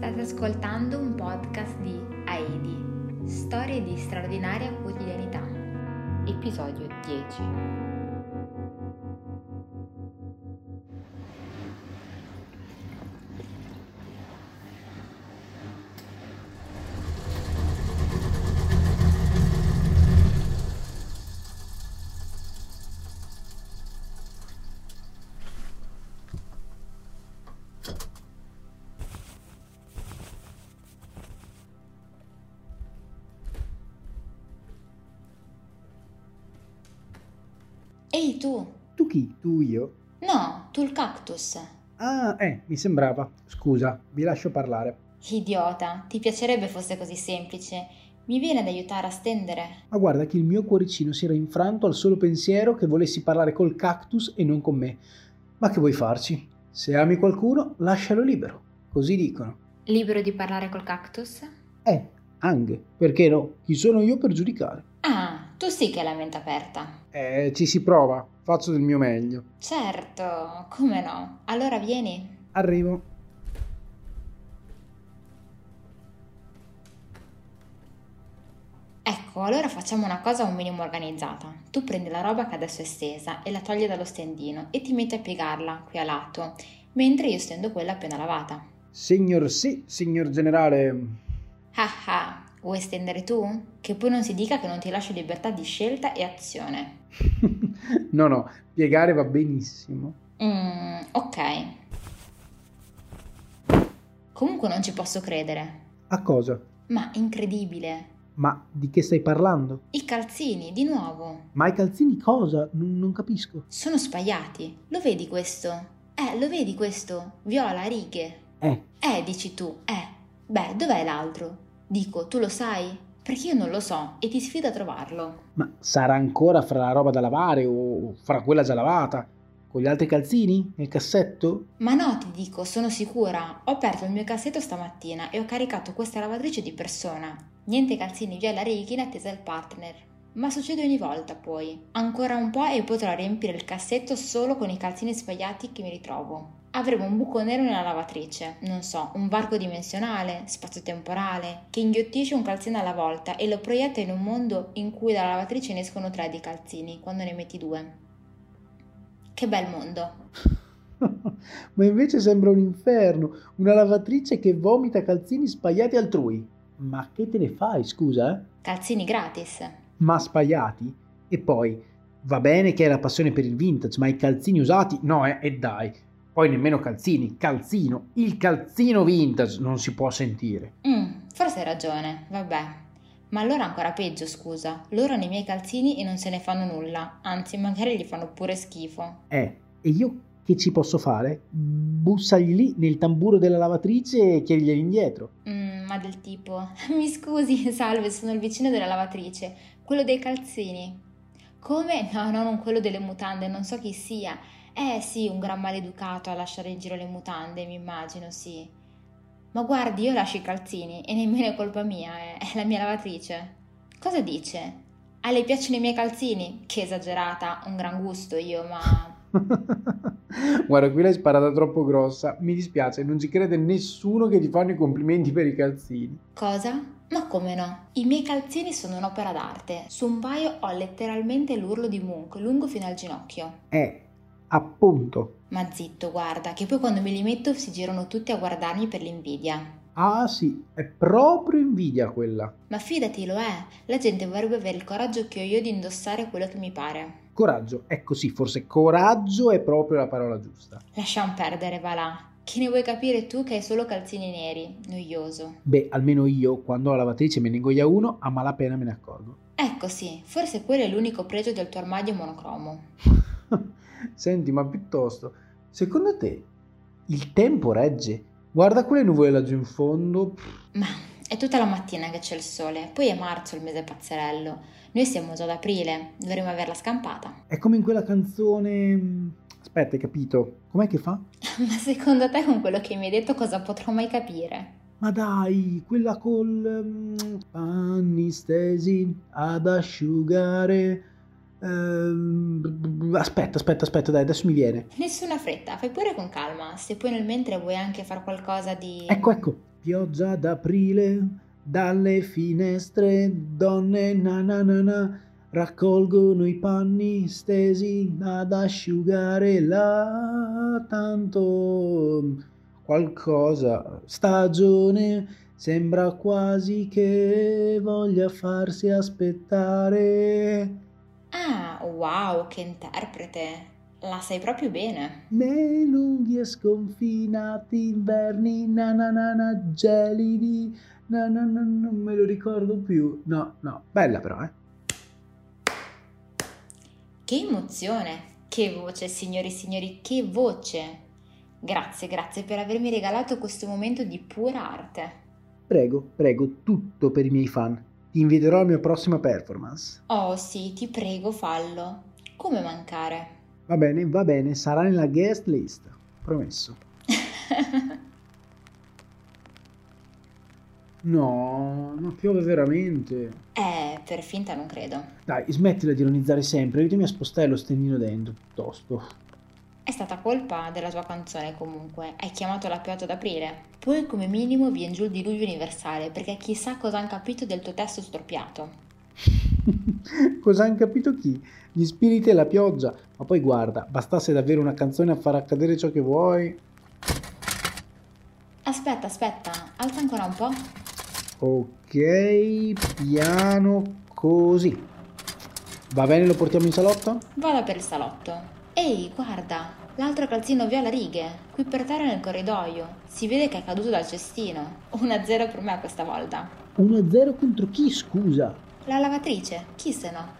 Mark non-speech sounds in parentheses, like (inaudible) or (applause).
State ascoltando un podcast di Aidi, storie di straordinaria quotidianità. Episodio 10. Ehi tu! Tu chi? Tu io? No, tu il cactus. Ah, eh, mi sembrava. Scusa, vi lascio parlare. Idiota, ti piacerebbe fosse così semplice. Mi viene ad aiutare a stendere. Ma guarda che il mio cuoricino si era infranto al solo pensiero che volessi parlare col cactus e non con me. Ma che vuoi farci? Se ami qualcuno, lascialo libero. Così dicono. Libero di parlare col cactus? Eh, anche. Perché no? Chi sono io per giudicare? Ah, tu sì che hai la mente aperta. Eh, ci si prova. Faccio del mio meglio. Certo, come no? Allora vieni. Arrivo. Ecco, allora facciamo una cosa un minimo organizzata. Tu prendi la roba che adesso è stesa e la togli dallo stendino e ti metti a piegarla qui a lato, mentre io stendo quella appena lavata. Signor sì, signor generale. Ah ah, vuoi stendere tu? Che poi non si dica che non ti lascio libertà di scelta e azione. (laughs) no, no, piegare va benissimo. Mm, ok. Comunque non ci posso credere. A cosa? Ma incredibile. Ma di che stai parlando? I calzini, di nuovo. Ma i calzini cosa? Non, non capisco. Sono spaiati. Lo vedi questo? Eh, lo vedi questo? Viola righe. Eh, Eh, dici tu, eh. Beh, dov'è l'altro? Dico, tu lo sai? Perché io non lo so e ti sfido a trovarlo. ma sarà ancora fra la roba da lavare o fra quella già lavata? Con gli altri calzini? Nel cassetto? Ma no, ti dico, sono sicura. Ho aperto il mio cassetto stamattina e ho caricato questa lavatrice di persona. Niente calzini viola righe in attesa del partner. Ma succede ogni volta poi. Ancora un po' e potrò riempire il cassetto solo con i calzini sbagliati che mi ritrovo. Avremo un buco nero nella lavatrice, non so, un varco dimensionale, spazio-temporale, che inghiottisce un calzino alla volta e lo proietta in un mondo in cui dalla lavatrice ne escono tre di calzini quando ne metti due. Che bel mondo! (laughs) ma invece sembra un inferno, una lavatrice che vomita calzini spaiati altrui. Ma che te ne fai, scusa? eh? Calzini gratis. Ma spaiati? E poi, va bene che hai la passione per il vintage, ma i calzini usati? No, eh, e dai. Poi nemmeno calzini, calzino, il calzino vintage non si può sentire. Mm, forse hai ragione, vabbè. Ma allora ancora peggio, scusa. Loro hanno i miei calzini e non se ne fanno nulla, anzi magari gli fanno pure schifo. Eh, e io che ci posso fare? Bussagli lì nel tamburo della lavatrice e chiediglieli indietro. Mm, ma del tipo, (laughs) mi scusi, (laughs) salve, sono il vicino della lavatrice, quello dei calzini. Come? No, no, non quello delle mutande, non so chi sia. Eh sì, un gran maleducato a lasciare in giro le mutande, mi immagino, sì. Ma guardi, io lascio i calzini e nemmeno è colpa mia, eh, è la mia lavatrice. Cosa dice? A lei piacciono i miei calzini? Che esagerata, un gran gusto io, ma... (laughs) Guarda, qui l'hai sparata troppo grossa. Mi dispiace, non ci crede nessuno che ti fanno i complimenti per i calzini. Cosa? Ma come no? I miei calzini sono un'opera d'arte. Su un paio ho letteralmente l'urlo di Munch, lungo fino al ginocchio. Eh, appunto. Ma zitto, guarda, che poi quando me li metto si girano tutti a guardarmi per l'invidia. Ah sì, è proprio invidia quella. Ma fidati, lo è. La gente vorrebbe avere il coraggio che ho io di indossare quello che mi pare. Coraggio, ecco sì, forse coraggio è proprio la parola giusta. Lasciamo perdere, va là. Che ne vuoi capire tu che hai solo calzini neri? Noioso. Beh, almeno io, quando la lavatrice me ne ingoia uno, a malapena me ne accorgo. Ecco sì, forse quello è l'unico pregio del tuo armadio monocromo. (laughs) (laughs) Senti, ma piuttosto, secondo te il tempo regge? Guarda quelle nuvole laggiù in fondo. Ma è tutta la mattina che c'è il sole, poi è marzo il mese pazzerello. Noi siamo già ad aprile, dovremmo averla scampata. È come in quella canzone... Aspetta, hai capito? Com'è che fa? (laughs) Ma secondo te con quello che mi hai detto cosa potrò mai capire? Ma dai, quella col... mm, panni stesi ad asciugare... ehm, aspetta, aspetta, aspetta, dai, adesso mi viene. Nessuna fretta, fai pure con calma, se poi nel mentre vuoi anche fare qualcosa di... Ecco, ecco, Pioggia d'aprile, dalle finestre, donne na na na na, raccolgono i panni stesi ad asciugare là tanto qualcosa. Stagione sembra quasi che voglia farsi aspettare Ah, wow, che interprete! La sai proprio bene. nei lunghi e sconfinati inverni na na na na gelidi na na na non me lo ricordo più no no bella però eh Che emozione! Che voce, signori e signori, che voce! Grazie, grazie per avermi regalato questo momento di pura arte. Prego, prego, tutto per i miei fan. Ti inviterò alla mia prossima performance. Oh sì, ti prego, fallo. Come mancare? Va bene, va bene, sarà nella guest list. Promesso. (laughs) No, non piove veramente. eh, per finta non credo. Dai, smettila di ironizzare sempre, aiutami a spostare lo stendino dentro, piuttosto. È stata colpa della tua canzone comunque. Hai chiamato la pioggia d'aprile. Poi come minimo viene giù il diluvio universale, perché chissà cosa hanno capito del tuo testo storpiato. (laughs) Cosa hanno capito chi? Gli spiriti e la pioggia. Ma poi guarda, bastasse davvero una canzone a far accadere ciò che vuoi. Aspetta, aspetta, alza ancora un po'. Ok, piano così. Va bene, lo portiamo in salotto? Vado per il salotto. Ehi, guarda, l'altro calzino viola righe, qui per terra nel corridoio. Si vede che è caduto dal cestino. 1-0 per me questa volta. 1-0 contro chi, scusa? La lavatrice, chi se no?